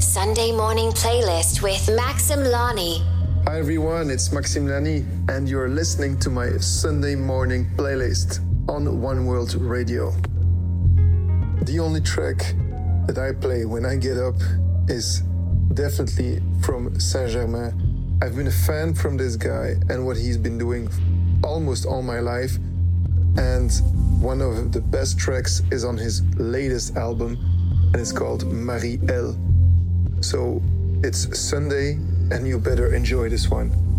Sunday morning playlist with Maxim Lany. Hi everyone, it's Maxim Lany, and you're listening to my Sunday morning playlist on One World Radio. The only track that I play when I get up is definitely from Saint Germain. I've been a fan from this guy and what he's been doing almost all my life. And one of the best tracks is on his latest album, and it's called Marie L. So it's Sunday, and you better enjoy this one.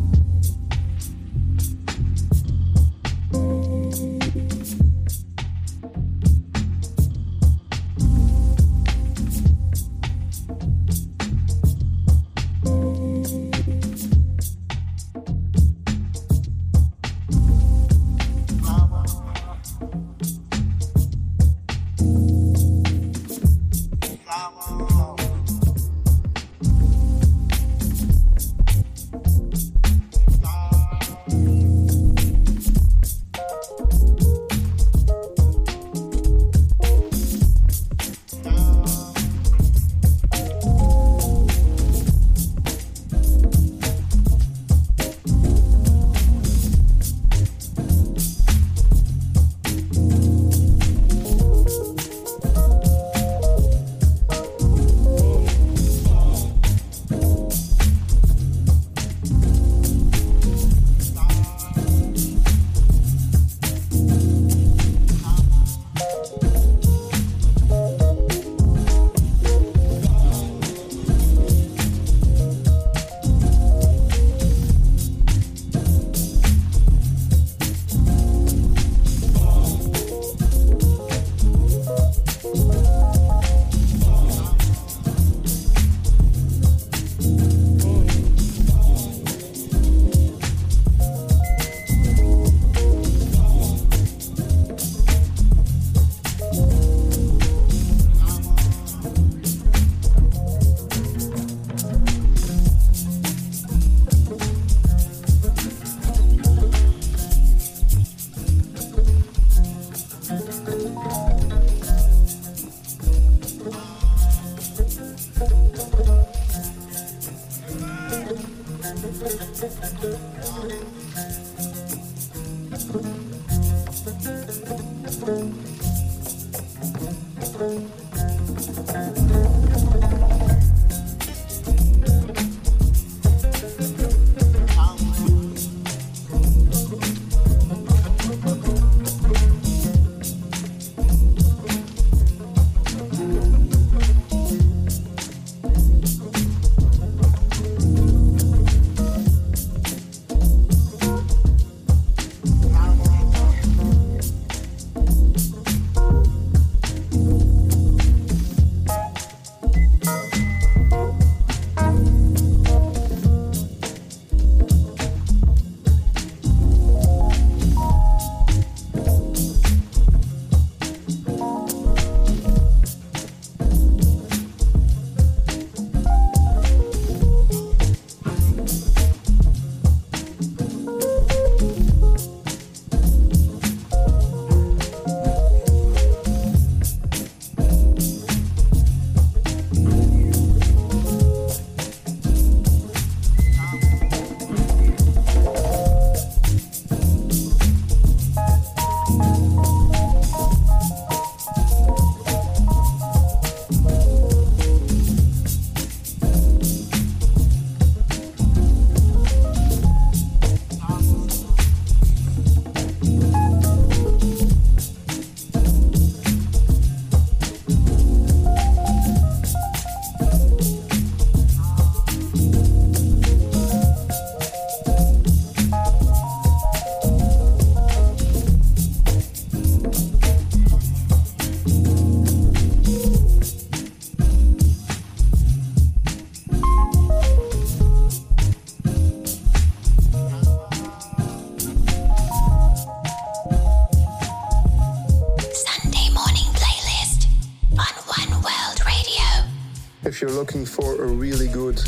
Looking for a really good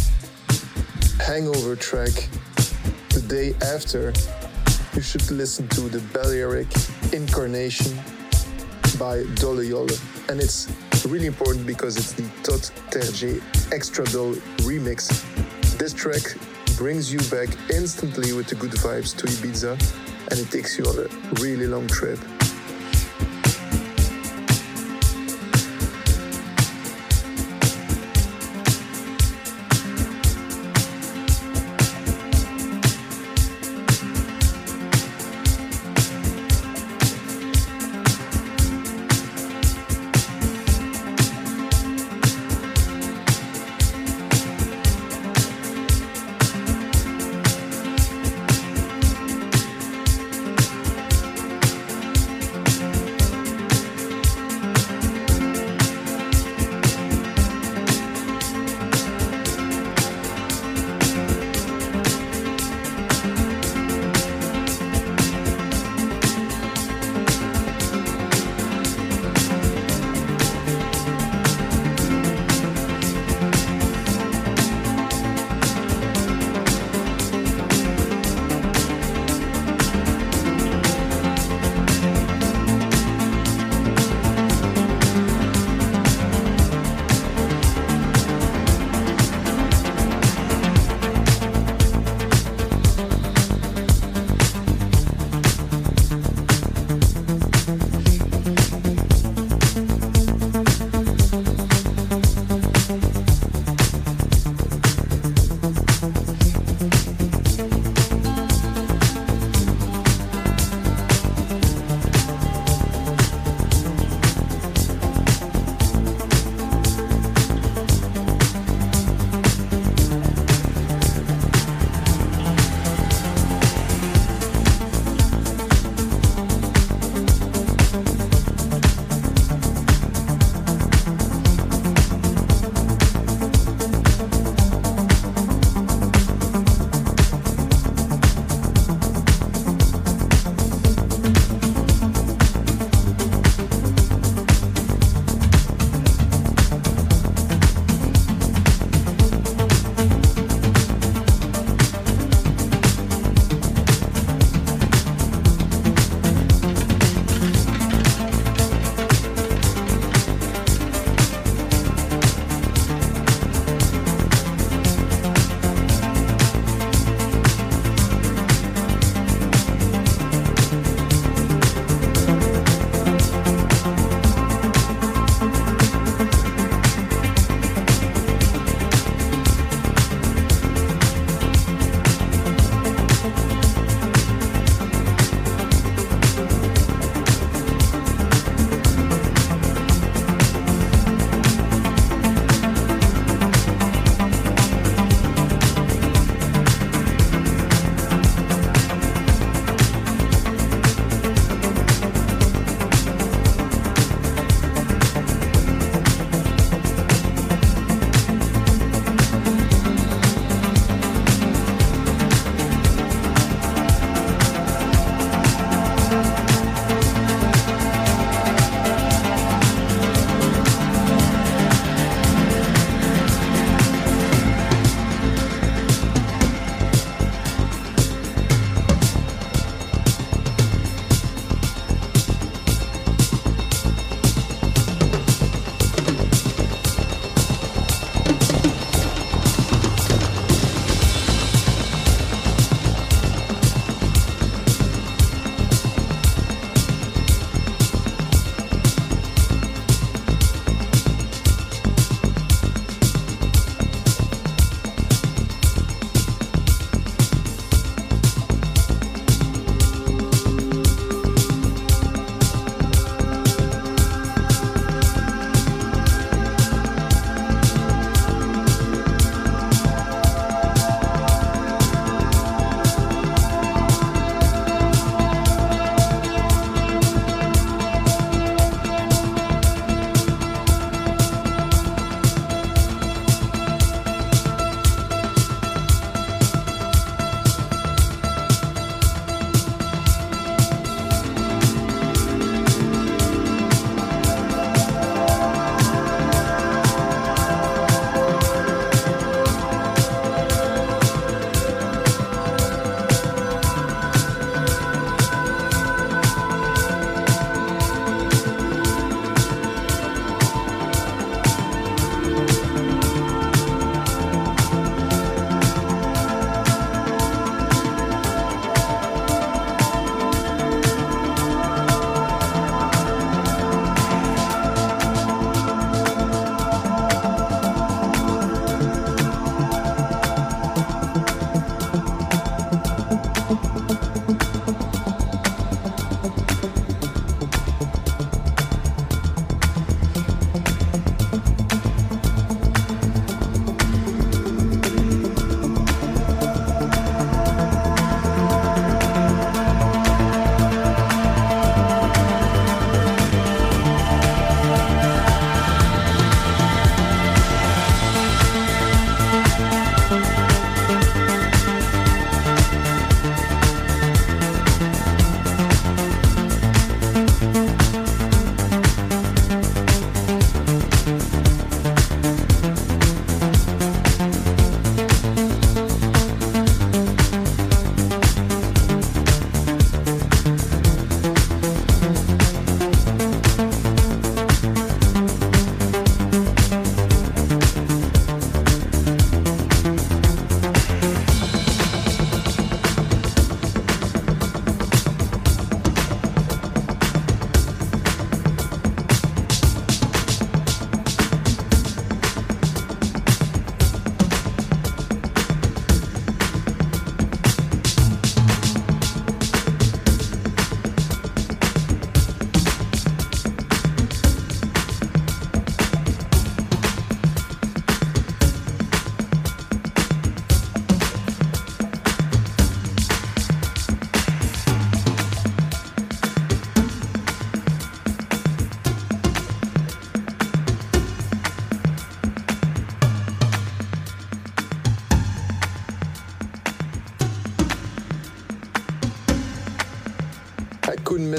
hangover track the day after, you should listen to the Balearic Incarnation by Dolle Jolle. And it's Really important because it's the Todd Terje Extra Dull remix. This track brings you back instantly with the good vibes to Ibiza and it takes you on a really long trip.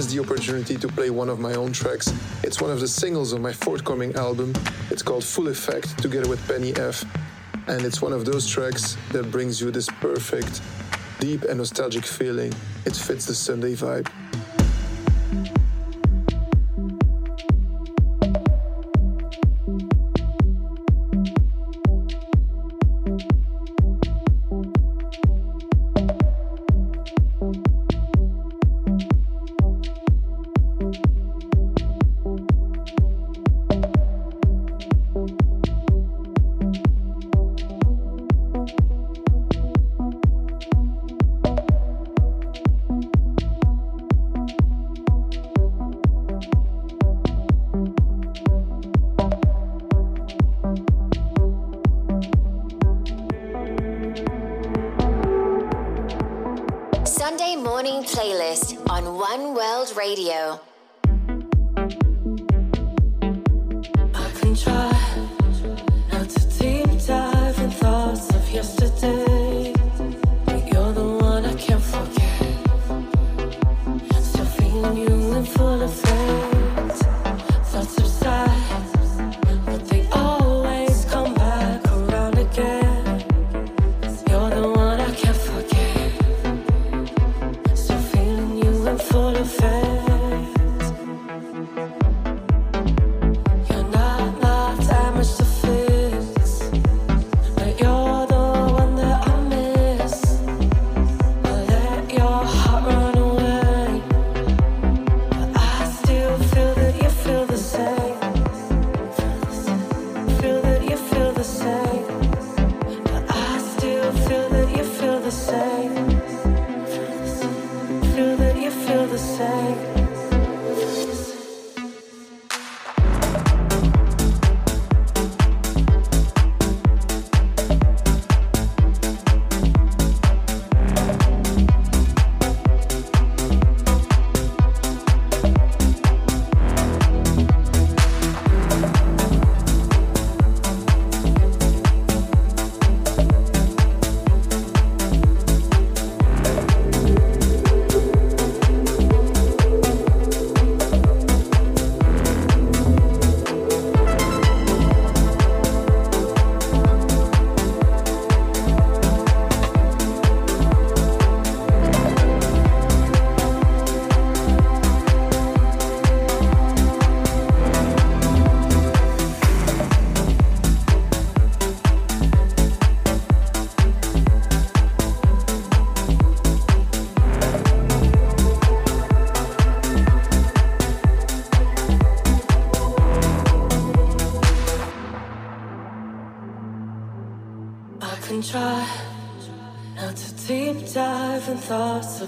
The opportunity to play one of my own tracks. It's one of the singles of my forthcoming album. It's called Full Effect, together with Penny F. And it's one of those tracks that brings you this perfect, deep and nostalgic feeling. It fits the Sunday vibe.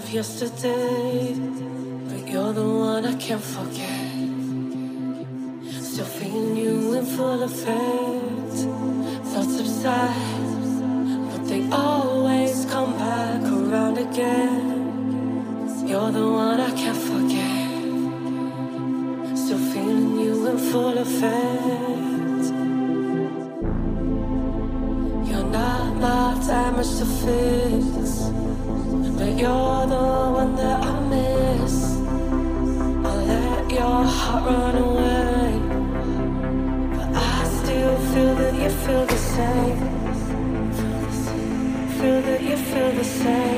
Yesterday, but you're the one I can't forget. Still feeling you in full effect. Thoughts subside, but they always come back around again. You're the one I can't forget. Still feeling you in full effect. You're not my damage to fix. Feel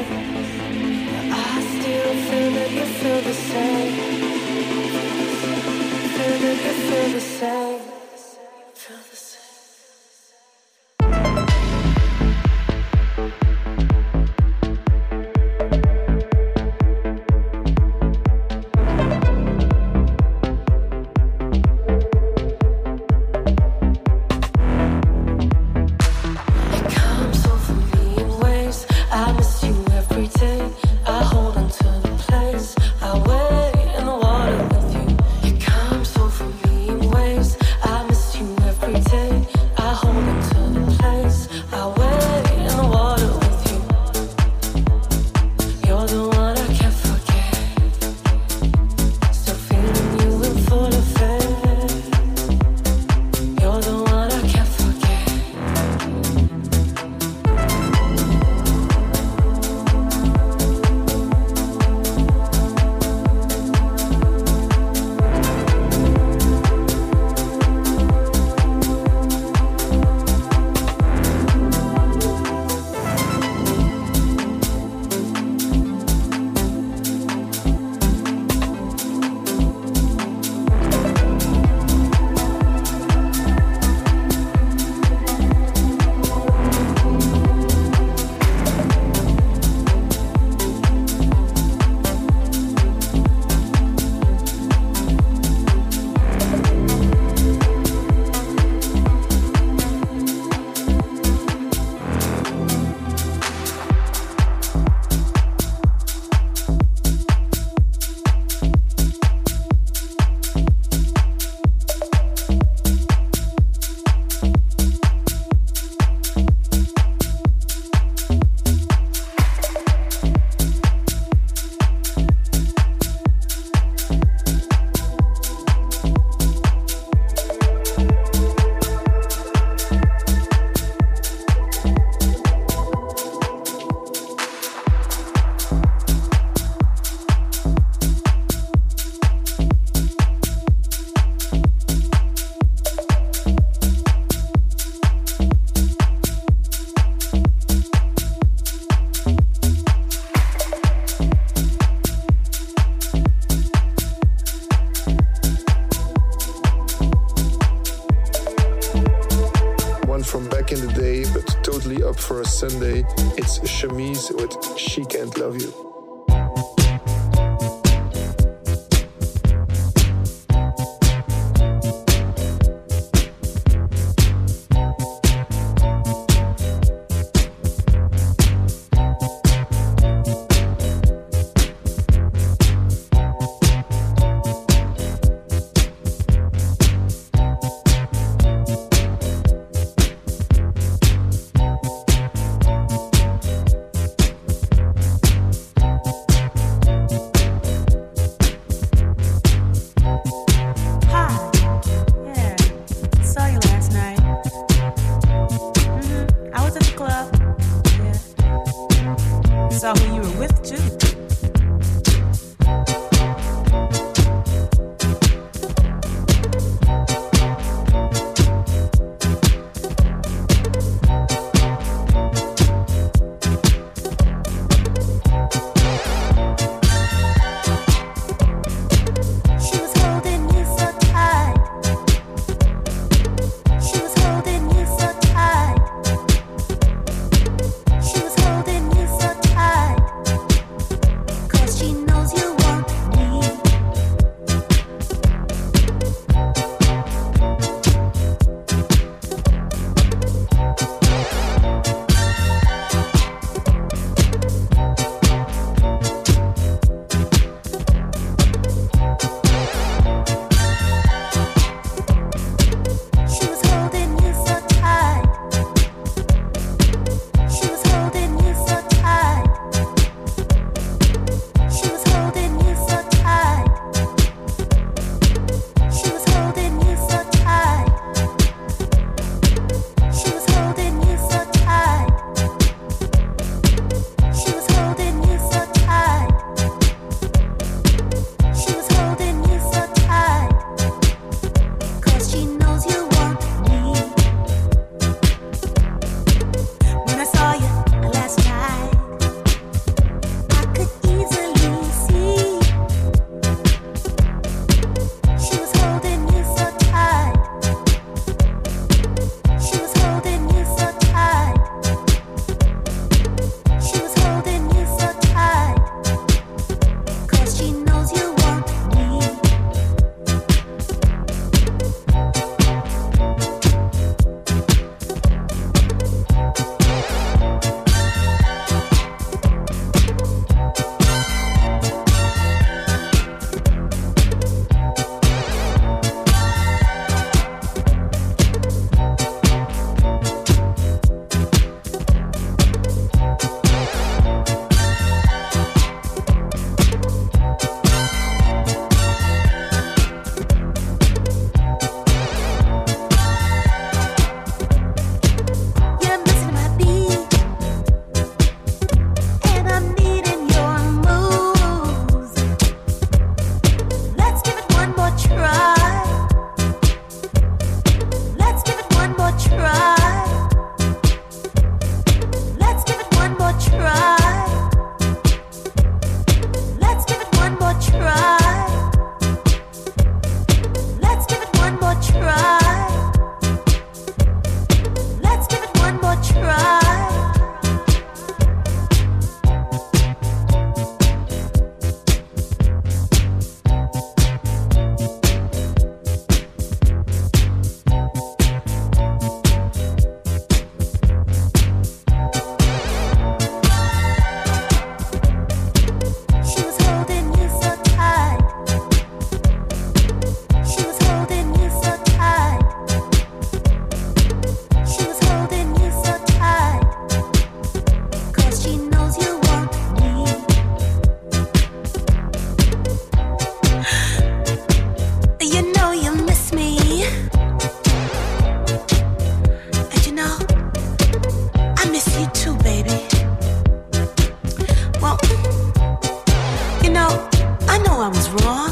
wrong?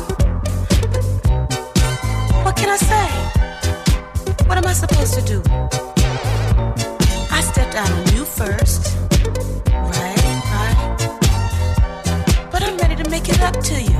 What can I say? What am I supposed to do? I stepped out on you first, right? Right? But I'm ready to make it up to you.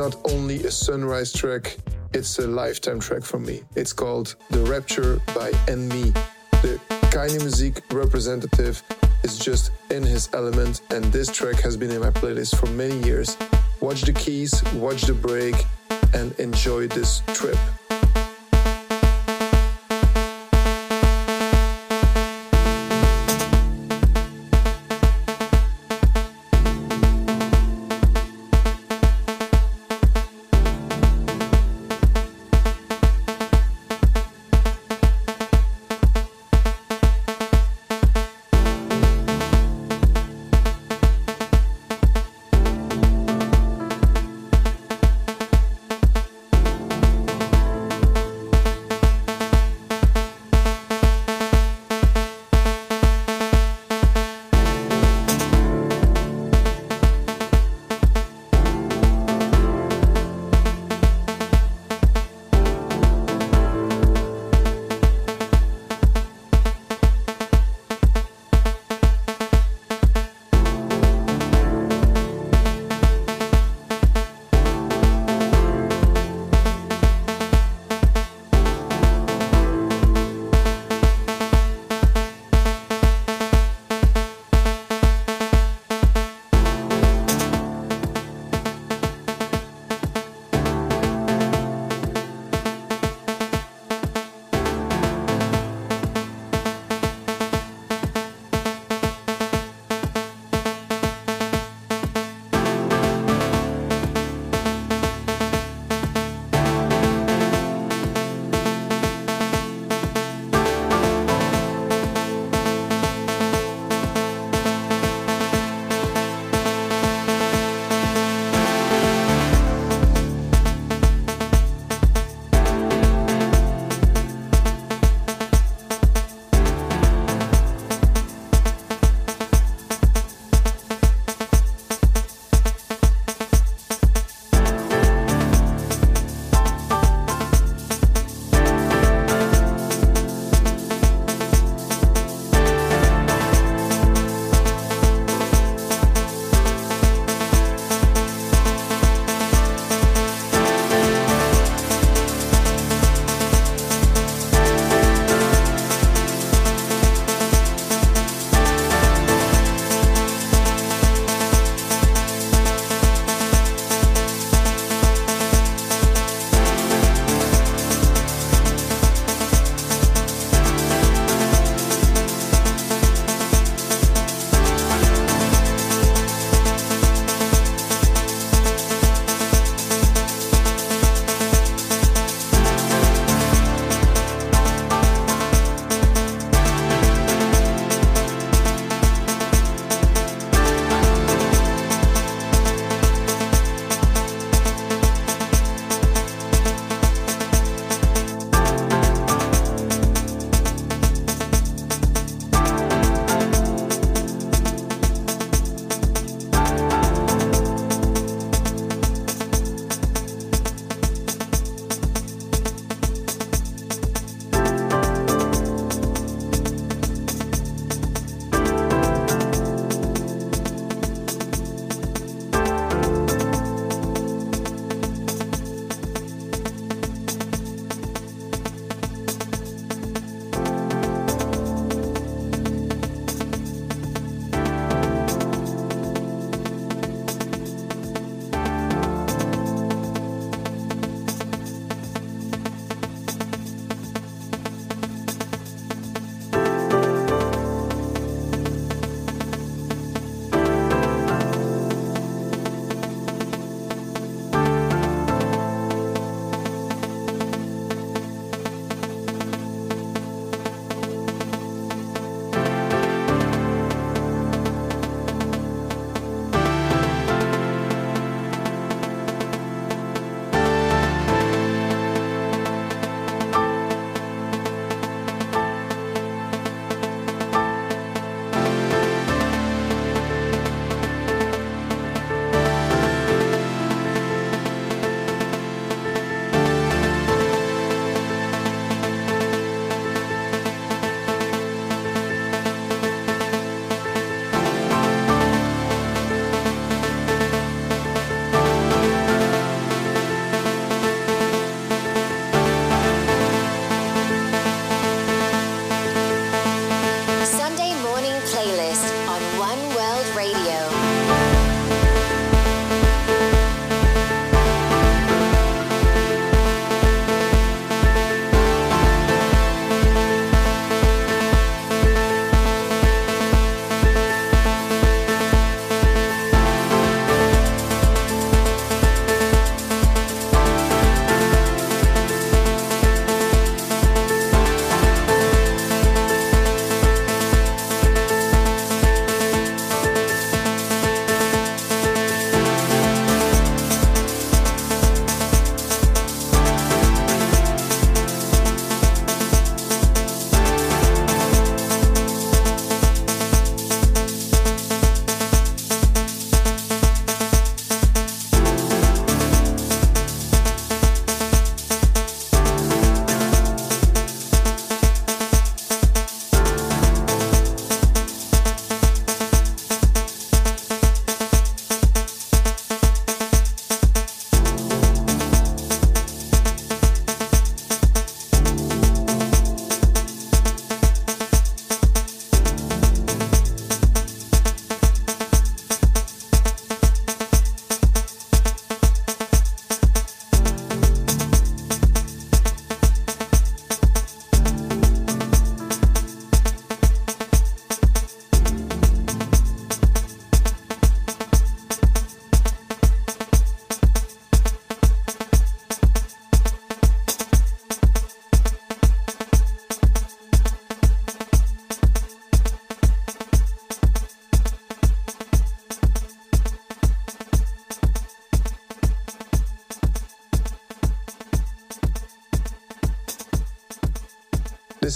Not only a sunrise track, it's a lifetime track for me. It's called The Rapture by &ME. The Keinemusik representative is just in his element, and this track has been in my playlist for many years. Watch the keys, watch the break, and enjoy this trip.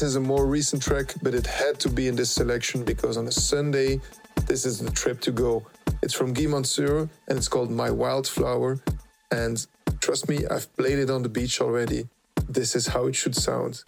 Is a more recent track, but it had to be in this selection because on a Sunday, this is the trip to go. It's from Guy Mantzur and it's called My Wildflower. And trust me, I've played it on the beach already. This is how it should sound.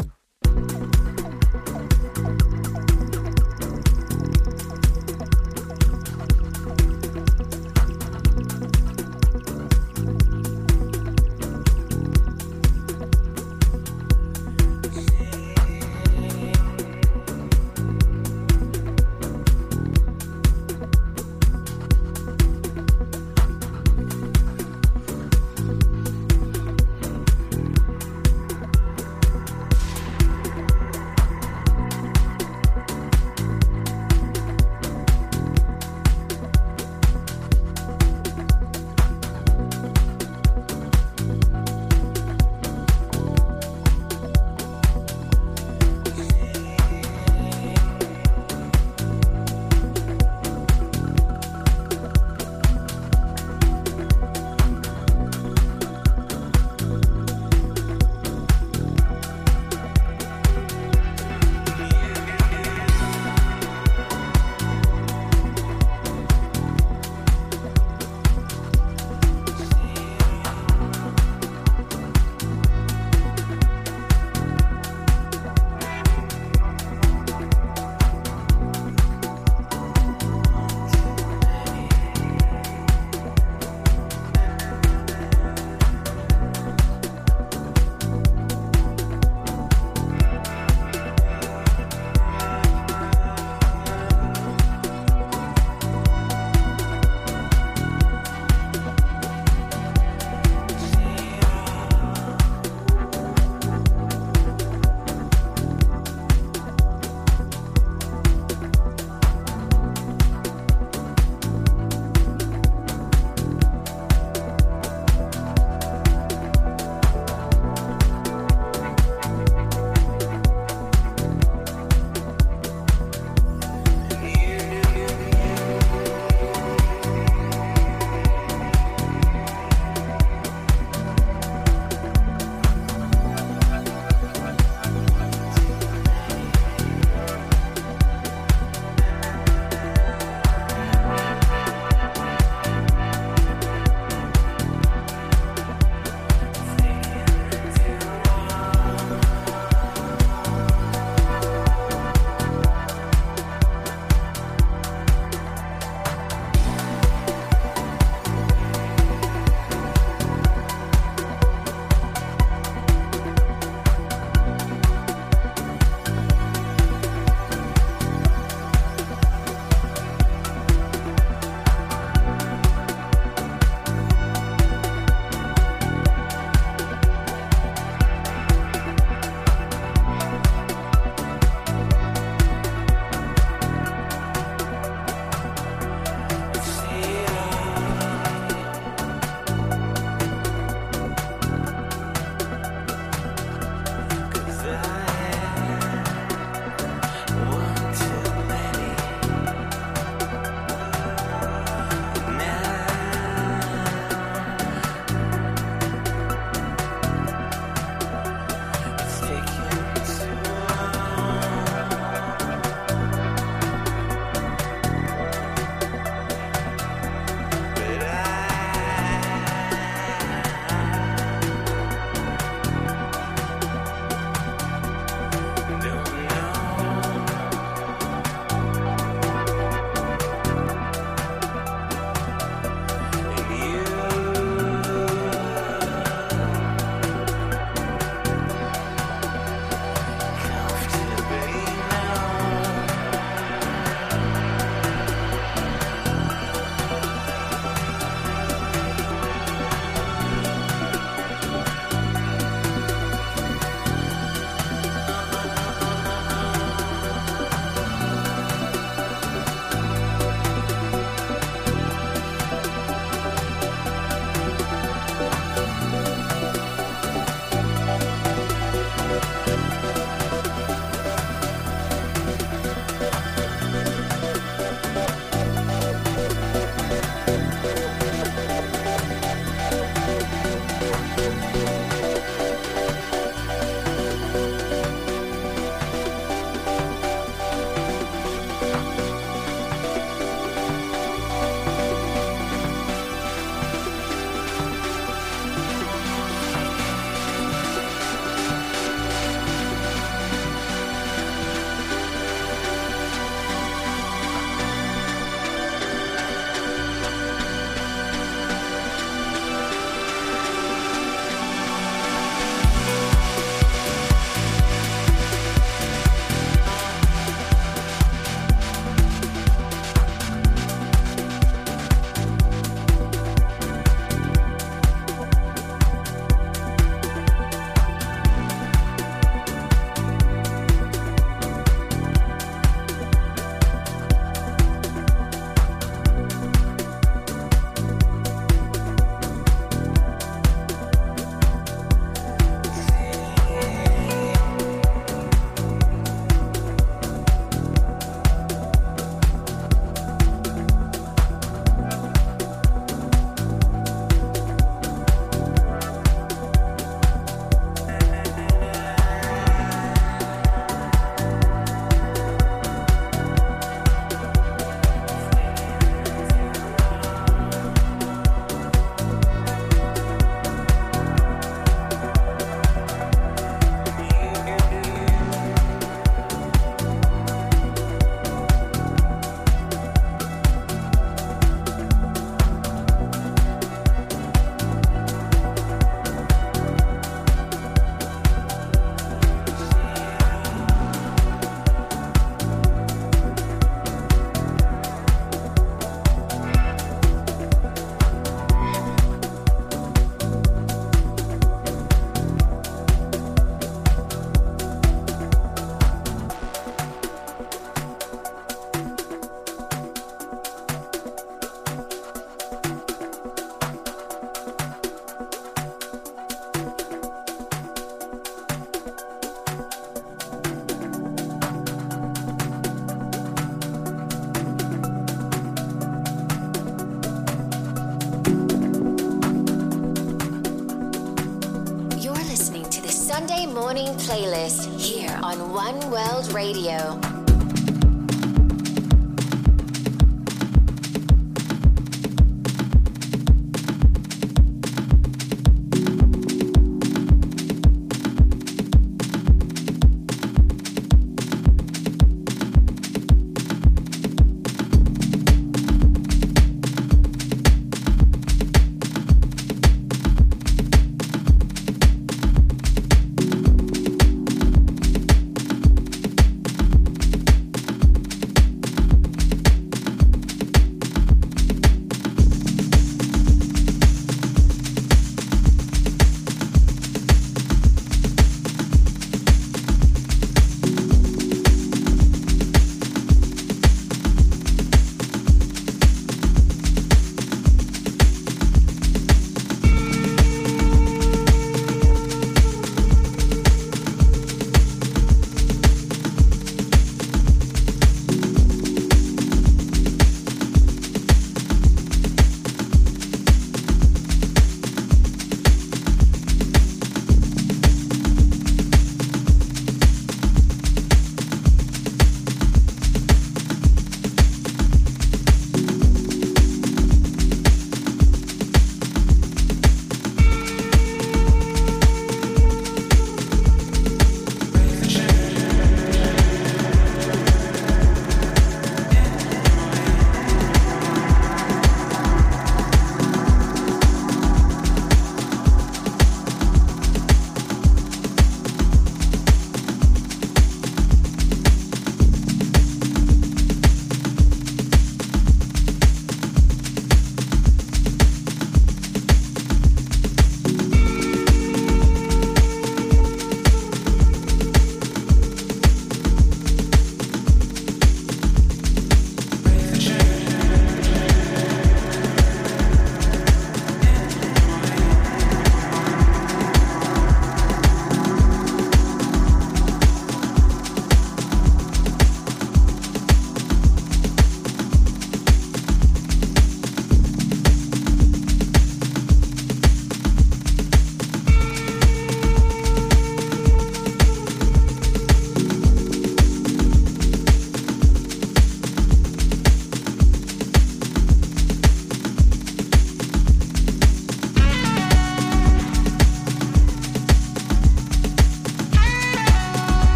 Radio.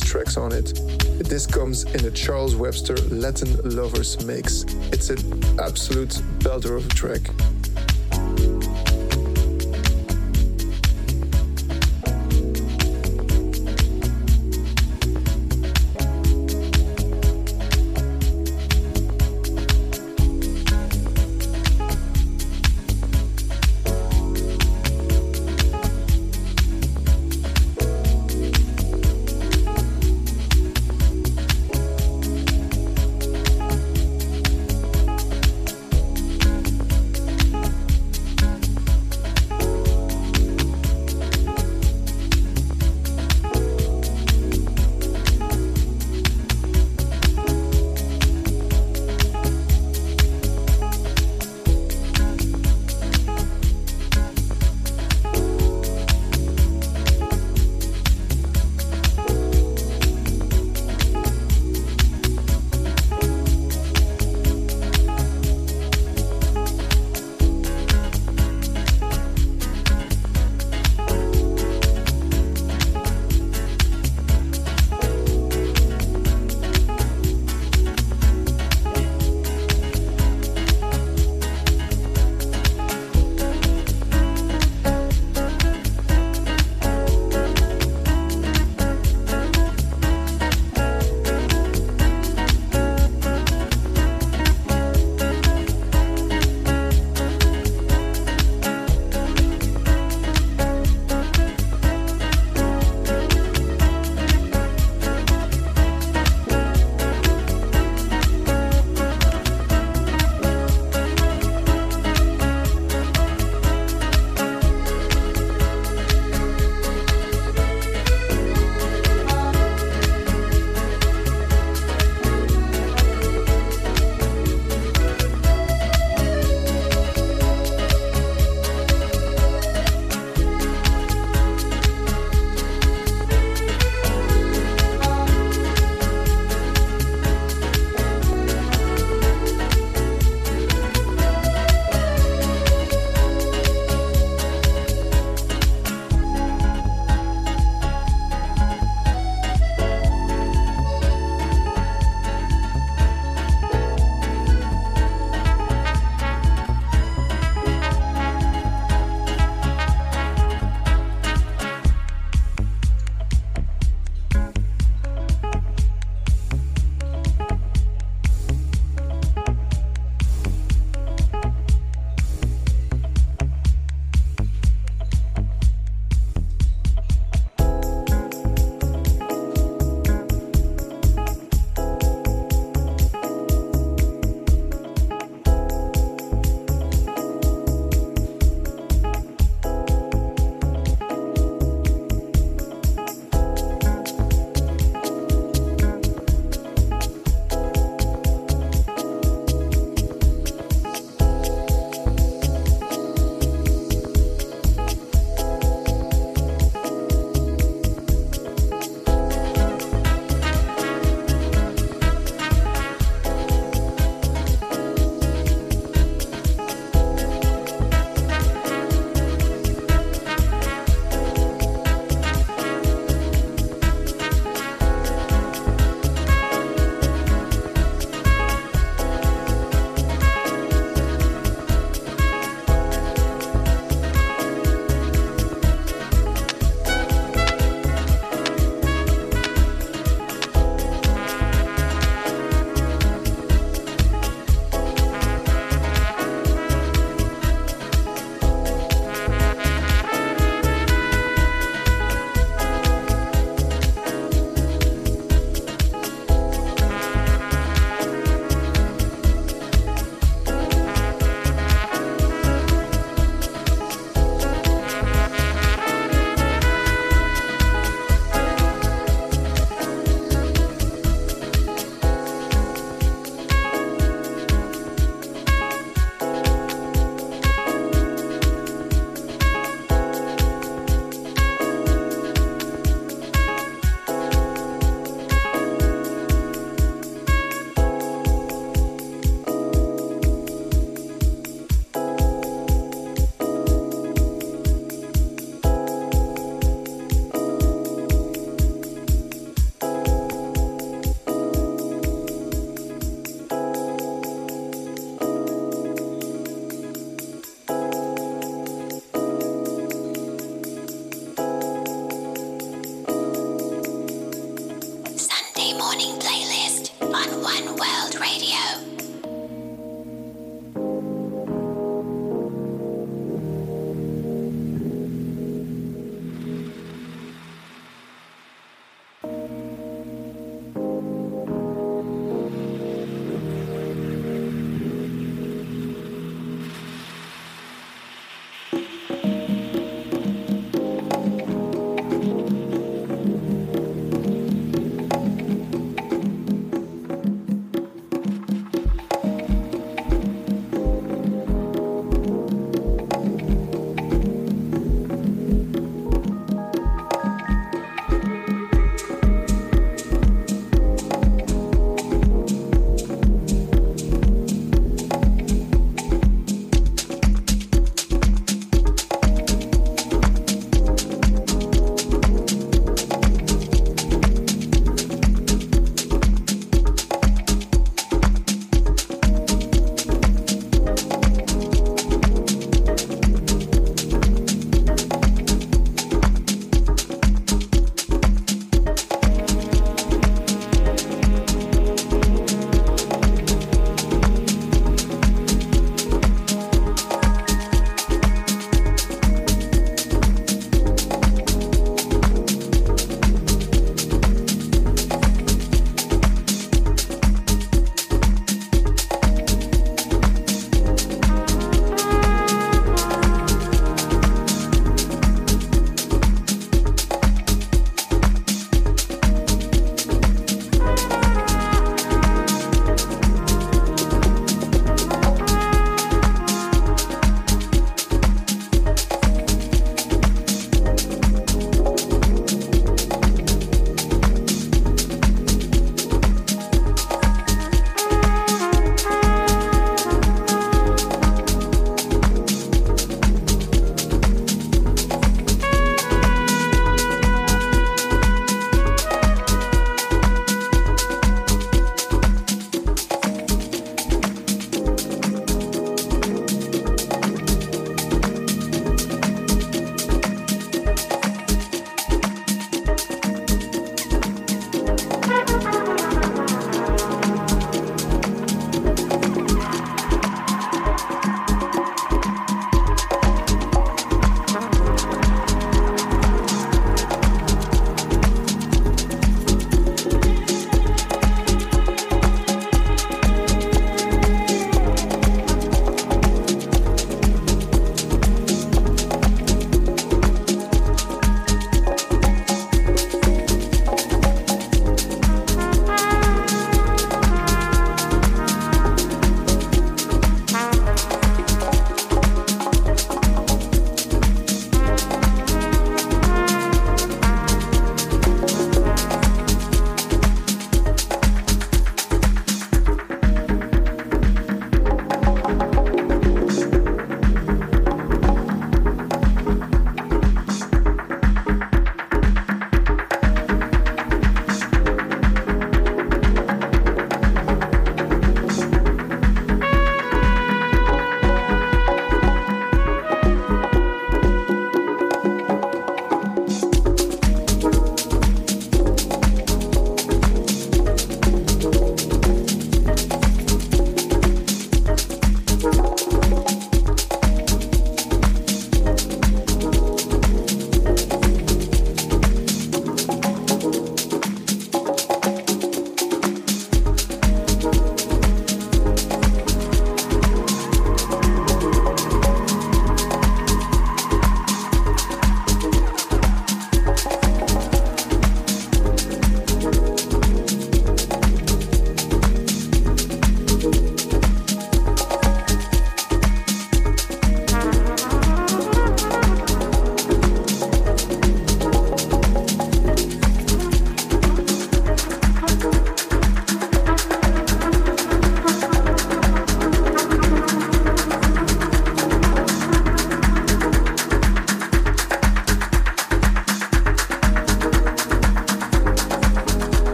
Tracks on it. This comes in a Charles Webster Latin Lovers mix. It's an absolute belter of a track.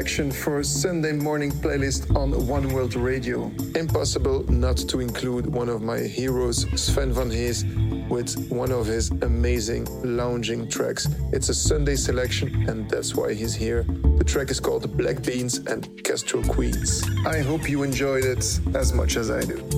Selection for Sunday morning playlist on One World Radio. Impossible not to include one of my heroes, Sven van Hees, with one of his amazing lounging tracks. It's a Sunday selection, and that's why he's here. The track is called Black Beans and Castro Queens. I hope you enjoyed it as much as I do.